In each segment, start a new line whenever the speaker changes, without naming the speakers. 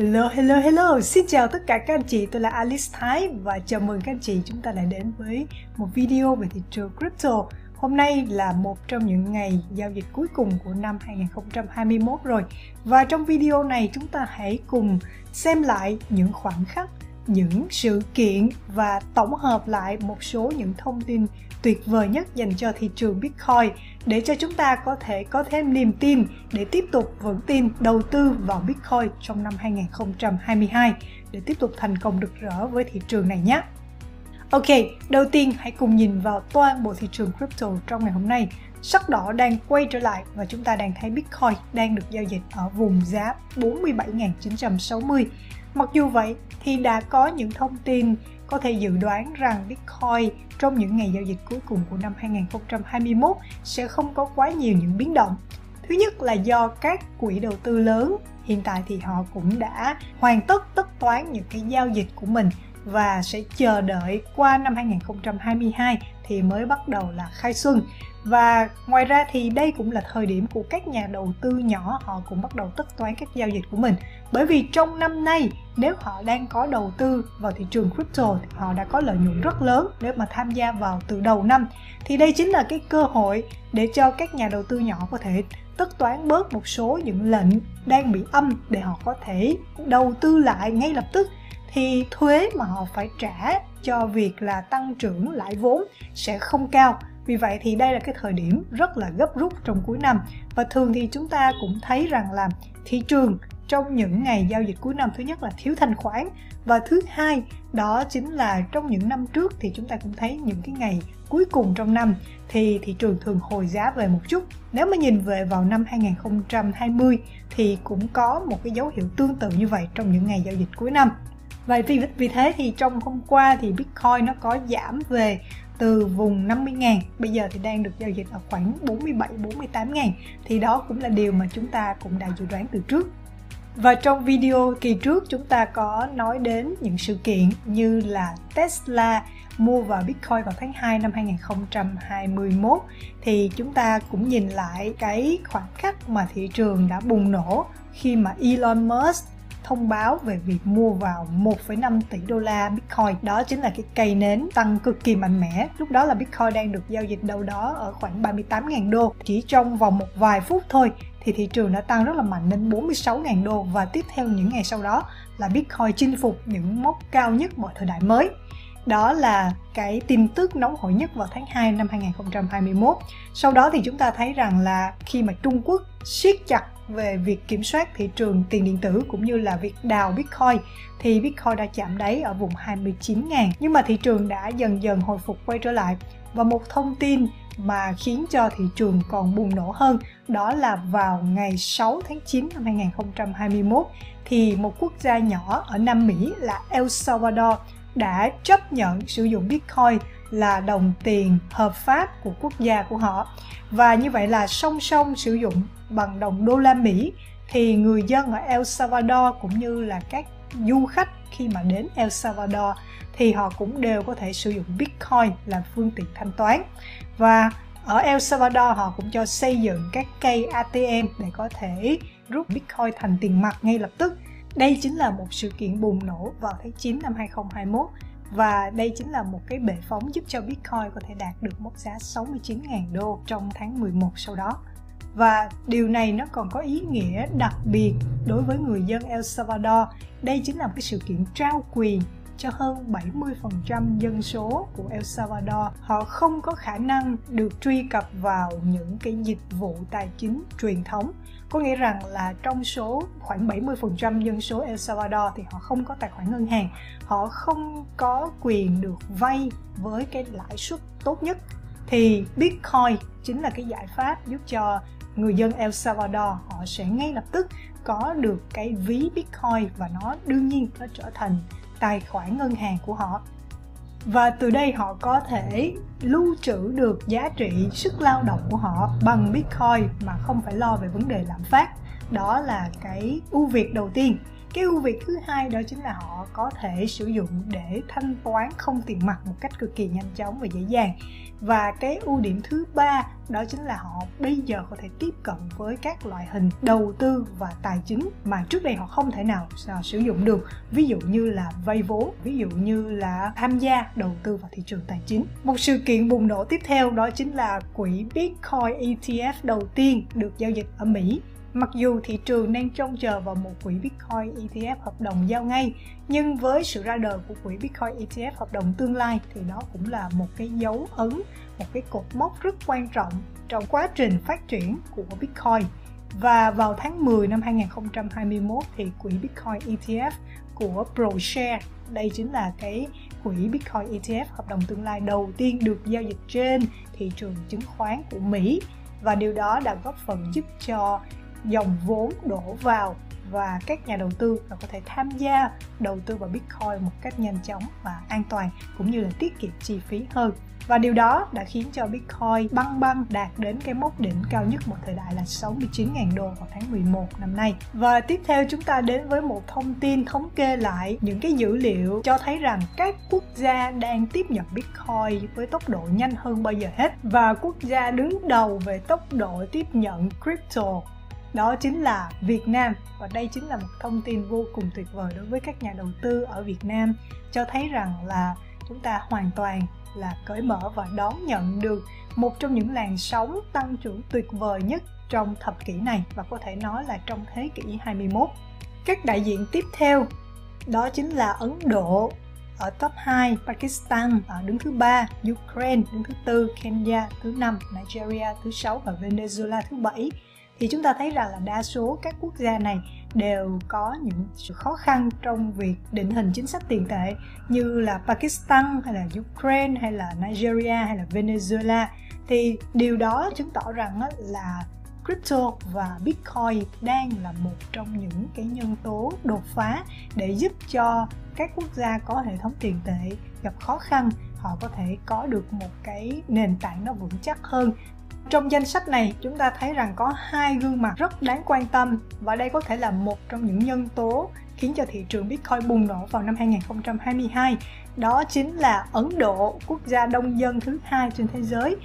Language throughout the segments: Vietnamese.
Hello, hello, hello! Xin chào tất cả các anh chị, tôi là Alice Thái và chào mừng các anh chị chúng ta lại đến với một video về thị trường crypto. Hôm nay là một trong những ngày giao dịch cuối cùng của năm 2021 rồi và trong video này chúng ta hãy cùng xem lại những khoảnh khắc những sự kiện và tổng hợp lại một số những thông tin tuyệt vời nhất dành cho thị trường Bitcoin để cho chúng ta có thể có thêm niềm tin để tiếp tục vững tin đầu tư vào Bitcoin trong năm 2022 để tiếp tục thành công rực rỡ với thị trường này nhé. Ok, đầu tiên hãy cùng nhìn vào toàn bộ thị trường crypto trong ngày hôm nay. Sắc đỏ đang quay trở lại và chúng ta đang thấy Bitcoin đang được giao dịch ở vùng giá 47.960 Mặc dù vậy thì đã có những thông tin có thể dự đoán rằng Bitcoin trong những ngày giao dịch cuối cùng của năm 2021 sẽ không có quá nhiều những biến động. Thứ nhất là do các quỹ đầu tư lớn, hiện tại thì họ cũng đã hoàn tất tất toán những cái giao dịch của mình và sẽ chờ đợi qua năm 2022 thì mới bắt đầu là khai xuân và ngoài ra thì đây cũng là thời điểm của các nhà đầu tư nhỏ họ cũng bắt đầu tất toán các giao dịch của mình bởi vì trong năm nay nếu họ đang có đầu tư vào thị trường crypto thì họ đã có lợi nhuận rất lớn nếu mà tham gia vào từ đầu năm. Thì đây chính là cái cơ hội để cho các nhà đầu tư nhỏ có thể tất toán bớt một số những lệnh đang bị âm để họ có thể đầu tư lại ngay lập tức. Thì thuế mà họ phải trả cho việc là tăng trưởng lãi vốn sẽ không cao. Vì vậy thì đây là cái thời điểm rất là gấp rút trong cuối năm. Và thường thì chúng ta cũng thấy rằng là thị trường trong những ngày giao dịch cuối năm thứ nhất là thiếu thanh khoản và thứ hai đó chính là trong những năm trước thì chúng ta cũng thấy những cái ngày cuối cùng trong năm thì thị trường thường hồi giá về một chút. Nếu mà nhìn về vào năm 2020 thì cũng có một cái dấu hiệu tương tự như vậy trong những ngày giao dịch cuối năm. Và vì, vì thế thì trong hôm qua thì Bitcoin nó có giảm về từ vùng 50.000 bây giờ thì đang được giao dịch ở khoảng 47 48.000 thì đó cũng là điều mà chúng ta cũng đã dự đoán từ trước. Và trong video kỳ trước, chúng ta có nói đến những sự kiện như là Tesla mua vào Bitcoin vào tháng 2 năm 2021 thì chúng ta cũng nhìn lại cái khoảnh khắc mà thị trường đã bùng nổ khi mà Elon Musk thông báo về việc mua vào 1,5 tỷ đô la Bitcoin. Đó chính là cái cây nến tăng cực kỳ mạnh mẽ. Lúc đó là Bitcoin đang được giao dịch đâu đó ở khoảng 38.000 đô. Chỉ trong vòng một vài phút thôi thì thị trường đã tăng rất là mạnh lên 46.000 đô và tiếp theo những ngày sau đó là Bitcoin chinh phục những mốc cao nhất mọi thời đại mới. Đó là cái tin tức nóng hổi nhất vào tháng 2 năm 2021. Sau đó thì chúng ta thấy rằng là khi mà Trung Quốc siết chặt về việc kiểm soát thị trường tiền điện tử cũng như là việc đào Bitcoin, thì Bitcoin đã chạm đáy ở vùng 29.000 nhưng mà thị trường đã dần dần hồi phục quay trở lại. Và một thông tin mà khiến cho thị trường còn bùng nổ hơn, đó là vào ngày 6 tháng 9 năm 2021 thì một quốc gia nhỏ ở Nam Mỹ là El Salvador đã chấp nhận sử dụng Bitcoin là đồng tiền hợp pháp của quốc gia của họ. Và như vậy là song song sử dụng bằng đồng đô la Mỹ, thì người dân ở El Salvador cũng như là các du khách khi mà đến El Salvador thì họ cũng đều có thể sử dụng Bitcoin làm phương tiện thanh toán và ở El Salvador họ cũng cho xây dựng các cây ATM để có thể rút Bitcoin thành tiền mặt ngay lập tức. Đây chính là một sự kiện bùng nổ vào tháng 9 năm 2021 và đây chính là một cái bệ phóng giúp cho Bitcoin có thể đạt được mốc giá 69.000 đô trong tháng 11 sau đó. Và điều này nó còn có ý nghĩa đặc biệt đối với người dân El Salvador. Đây chính là một cái sự kiện trao quyền cho hơn 70% dân số của El Salvador. Họ không có khả năng được truy cập vào những cái dịch vụ tài chính truyền thống. Có nghĩa rằng là trong số khoảng 70% dân số El Salvador thì họ không có tài khoản ngân hàng. Họ không có quyền được vay với cái lãi suất tốt nhất thì Bitcoin chính là cái giải pháp giúp cho người dân El Salvador, họ sẽ ngay lập tức có được cái ví Bitcoin và nó đương nhiên nó trở thành tài khoản ngân hàng của họ. Và từ đây họ có thể lưu trữ được giá trị sức lao động của họ bằng bitcoin mà không phải lo về vấn đề lạm phát. Đó là cái ưu việt đầu tiên cái ưu việt thứ hai đó chính là họ có thể sử dụng để thanh toán không tiền mặt một cách cực kỳ nhanh chóng và dễ dàng. Và cái ưu điểm thứ ba đó chính là họ bây giờ có thể tiếp cận với các loại hình đầu tư và tài chính mà trước đây họ không thể nào à, sử dụng được. Ví dụ như là vay vốn, ví dụ như là tham gia đầu tư vào thị trường tài chính. Một sự kiện bùng nổ tiếp theo đó chính là quỹ Bitcoin ETF đầu tiên được giao dịch ở Mỹ. Mặc dù thị trường đang trông chờ vào một quỹ Bitcoin ETF hợp đồng giao ngay, nhưng với sự ra đời của quỹ Bitcoin ETF hợp đồng tương lai thì đó cũng là một cái dấu ấn, một cái cột mốc rất quan trọng trong quá trình phát triển của Bitcoin. Và vào tháng 10 năm 2021 thì quỹ Bitcoin ETF của ProShare, đây chính là cái quỹ Bitcoin ETF hợp đồng tương lai đầu tiên được giao dịch trên thị trường chứng khoán của Mỹ và điều đó đã góp phần giúp cho dòng vốn đổ vào và các nhà đầu tư có thể tham gia đầu tư vào Bitcoin một cách nhanh chóng và an toàn, cũng như là tiết kiệm chi phí hơn. Và điều đó đã khiến cho Bitcoin băng băng đạt đến cái mốc đỉnh cao nhất một thời đại là 69.000 đô vào tháng 11 năm nay. Và tiếp theo chúng ta đến với một thông tin thống kê lại những cái dữ liệu cho thấy rằng các quốc gia đang tiếp nhận Bitcoin với tốc độ nhanh hơn bao giờ hết. Và quốc gia đứng đầu về tốc độ tiếp nhận crypto đó chính là Việt Nam và đây chính là một thông tin vô cùng tuyệt vời đối với các nhà đầu tư ở Việt Nam cho thấy rằng là chúng ta hoàn toàn là cởi mở và đón nhận được một trong những làn sóng tăng trưởng tuyệt vời nhất trong thập kỷ này và có thể nói là trong thế kỷ 21. Các đại diện tiếp theo đó chính là Ấn Độ ở top 2, Pakistan ở đứng thứ 3, Ukraine đứng thứ 4, Kenya thứ 5, Nigeria thứ 6 và Venezuela thứ 7 thì chúng ta thấy rằng là đa số các quốc gia này đều có những sự khó khăn trong việc định hình chính sách tiền tệ, như là Pakistan, hay là Ukraine, hay là Nigeria, hay là Venezuela. Thì điều đó chứng tỏ rằng là crypto và bitcoin đang là một trong những cái nhân tố đột phá để giúp cho các quốc gia có hệ thống tiền tệ gặp khó khăn, họ có thể có được một cái nền tảng nó vững chắc hơn trong danh sách này, chúng ta thấy rằng có hai gương mặt rất đáng quan tâm và đây có thể là một trong những nhân tố khiến cho thị trường Bitcoin bùng nổ vào năm 2022. Đó chính là Ấn Độ, quốc gia đông dân thứ hai trên thế giới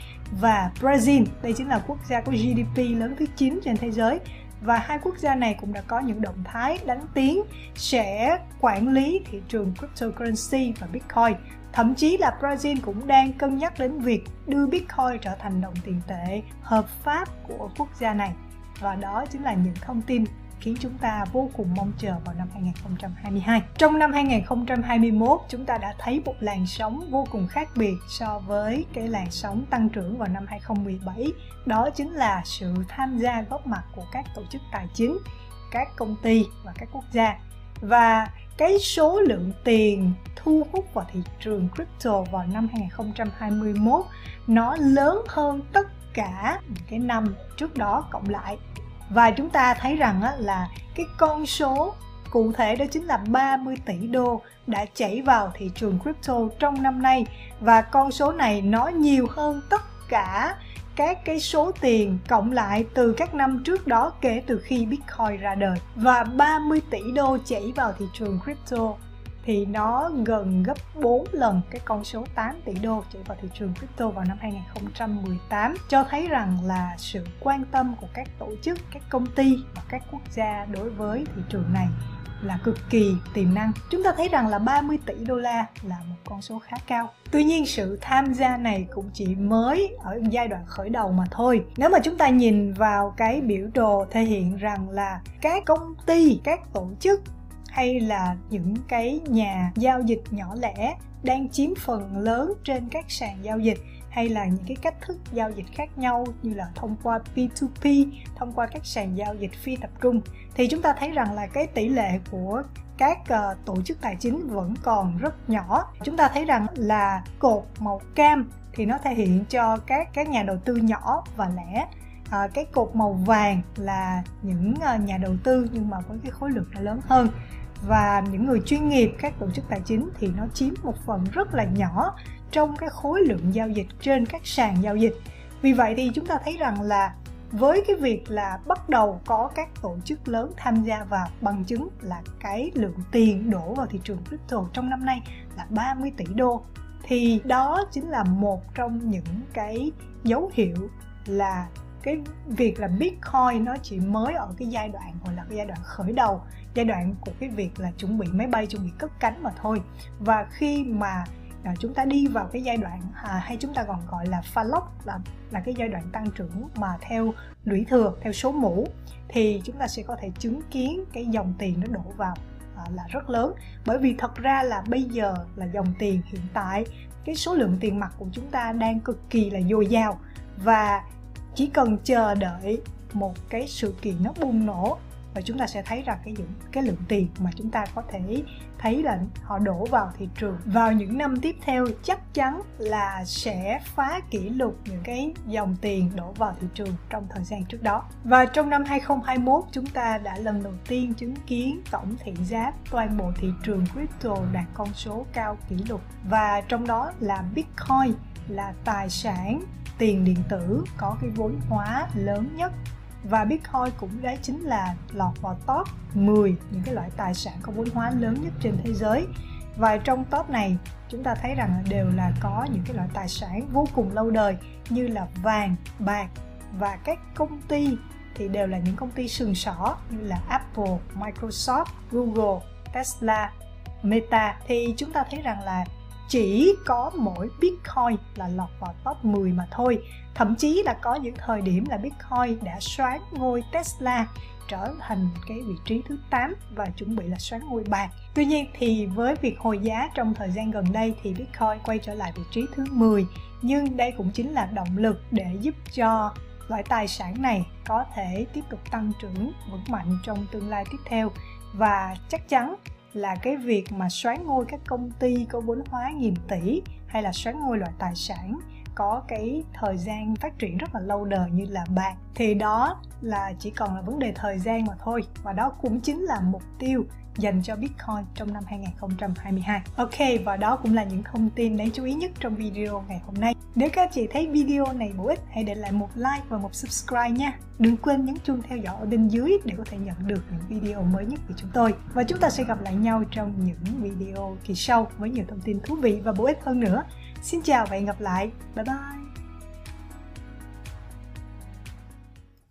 và Brazil, đây chính là quốc gia có GDP lớn thứ 9 trên thế giới và hai quốc gia này cũng đã có những động thái đánh tiếng sẽ quản lý thị trường cryptocurrency và Bitcoin Thậm chí là Brazil cũng đang cân nhắc đến việc đưa Bitcoin trở thành đồng tiền tệ hợp pháp của quốc gia này. Và đó chính là những thông tin khiến chúng ta vô cùng mong chờ vào năm 2022. Trong năm 2021, chúng ta đã thấy một làn sóng vô cùng khác biệt so với cái làn sóng tăng trưởng vào năm 2017. Đó chính là sự tham gia góp mặt của các tổ chức tài chính, các công ty và các quốc gia. Và cái số lượng tiền thu hút vào thị trường crypto vào năm 2021 nó lớn hơn tất cả cái năm trước đó cộng lại. Và chúng ta thấy rằng á, là cái con số cụ thể đó chính là 30 tỷ đô đã chảy vào thị trường crypto trong năm nay. Và con số này nó nhiều hơn tất cả các cái số tiền cộng lại từ các năm trước đó kể từ khi Bitcoin ra đời. Và 30 tỷ đô chảy vào thị trường crypto thì nó gần gấp 4 lần cái con số 8 tỷ đô chảy vào thị trường crypto vào năm 2018 cho thấy rằng là sự quan tâm của các tổ chức, các công ty và các quốc gia đối với thị trường này là cực kỳ tiềm năng. Chúng ta thấy rằng là 30 tỷ đô la là một con số khá cao. Tuy nhiên sự tham gia này cũng chỉ mới ở giai đoạn khởi đầu mà thôi. Nếu mà chúng ta nhìn vào cái biểu đồ thể hiện rằng là các công ty, các tổ chức hay là những cái nhà giao dịch nhỏ lẻ đang chiếm phần lớn trên các sàn giao dịch hay là những cái cách thức giao dịch khác nhau như là thông qua P2P, thông qua các sàn giao dịch phi tập trung. Thì chúng ta thấy rằng là cái tỷ lệ của các uh, tổ chức tài chính vẫn còn rất nhỏ. Chúng ta thấy rằng là cột màu cam thì nó thể hiện cho các các nhà đầu tư nhỏ và lẻ. À, cái cột màu vàng là những uh, nhà đầu tư nhưng mà với cái khối lượng lớn hơn và những người chuyên nghiệp, các tổ chức tài chính thì nó chiếm một phần rất là nhỏ trong cái khối lượng giao dịch trên các sàn giao dịch. Vì vậy thì chúng ta thấy rằng là với cái việc là bắt đầu có các tổ chức lớn tham gia vào bằng chứng là cái lượng tiền đổ vào thị trường crypto trong năm nay là 30 tỷ đô, thì đó chính là một trong những cái dấu hiệu là cái việc là Bitcoin nó chỉ mới ở cái giai đoạn, gọi là cái giai đoạn khởi đầu giai đoạn của cái việc là chuẩn bị máy bay chuẩn bị cất cánh mà thôi. Và khi mà à, chúng ta đi vào cái giai đoạn à, hay chúng ta còn gọi là pha lốc là là cái giai đoạn tăng trưởng mà theo lũy thừa theo số mũ thì chúng ta sẽ có thể chứng kiến cái dòng tiền nó đổ vào à, là rất lớn. Bởi vì thật ra là bây giờ là dòng tiền hiện tại cái số lượng tiền mặt của chúng ta đang cực kỳ là dồi dào. Và chỉ cần chờ đợi một cái sự kiện nó bùng nổ và chúng ta sẽ thấy rằng cái những cái lượng tiền mà chúng ta có thể thấy là họ đổ vào thị trường vào những năm tiếp theo chắc chắn là sẽ phá kỷ lục những cái dòng tiền đổ vào thị trường trong thời gian trước đó. Và trong năm 2021 chúng ta đã lần đầu tiên chứng kiến tổng thị giá toàn bộ thị trường crypto đạt con số cao kỷ lục và trong đó là Bitcoin là tài sản tiền điện tử có cái vốn hóa lớn nhất và Bitcoin cũng đã chính là lọt vào top 10 những cái loại tài sản có vốn hóa lớn nhất trên thế giới. Và trong top này chúng ta thấy rằng đều là có những cái loại tài sản vô cùng lâu đời như là vàng, bạc. Và các công ty thì đều là những công ty sừng sỏ như là Apple, Microsoft, Google, Tesla, Meta. Thì chúng ta thấy rằng là chỉ có mỗi Bitcoin là lọt vào top 10 mà thôi. Thậm chí là có những thời điểm là Bitcoin đã xoán ngôi Tesla trở thành cái vị trí thứ 8 và chuẩn bị là xoán ngôi bạc. Tuy nhiên thì với việc hồi giá trong thời gian gần đây thì Bitcoin quay trở lại vị trí thứ 10 nhưng đây cũng chính là động lực để giúp cho loại tài sản này có thể tiếp tục tăng trưởng vững mạnh trong tương lai tiếp theo và chắc chắn là cái việc mà xoán ngôi các công ty có vốn hóa nghìn tỷ hay là xoán ngôi loại tài sản có cái thời gian phát triển rất là lâu đời như là bạc thì đó là chỉ còn là vấn đề thời gian mà thôi và đó cũng chính là mục tiêu dành cho Bitcoin trong năm 2022. Ok, và đó cũng là những thông tin đáng chú ý nhất trong video ngày hôm nay. Nếu các chị thấy video này bổ ích, hãy để lại một like và một subscribe nha. Đừng quên nhấn chuông theo dõi ở bên dưới để có thể nhận được những video mới nhất của chúng tôi. Và chúng ta sẽ gặp lại nhau trong những video kỳ sau với nhiều thông tin thú vị và bổ ích hơn nữa. Xin chào và hẹn gặp lại. Bye bye.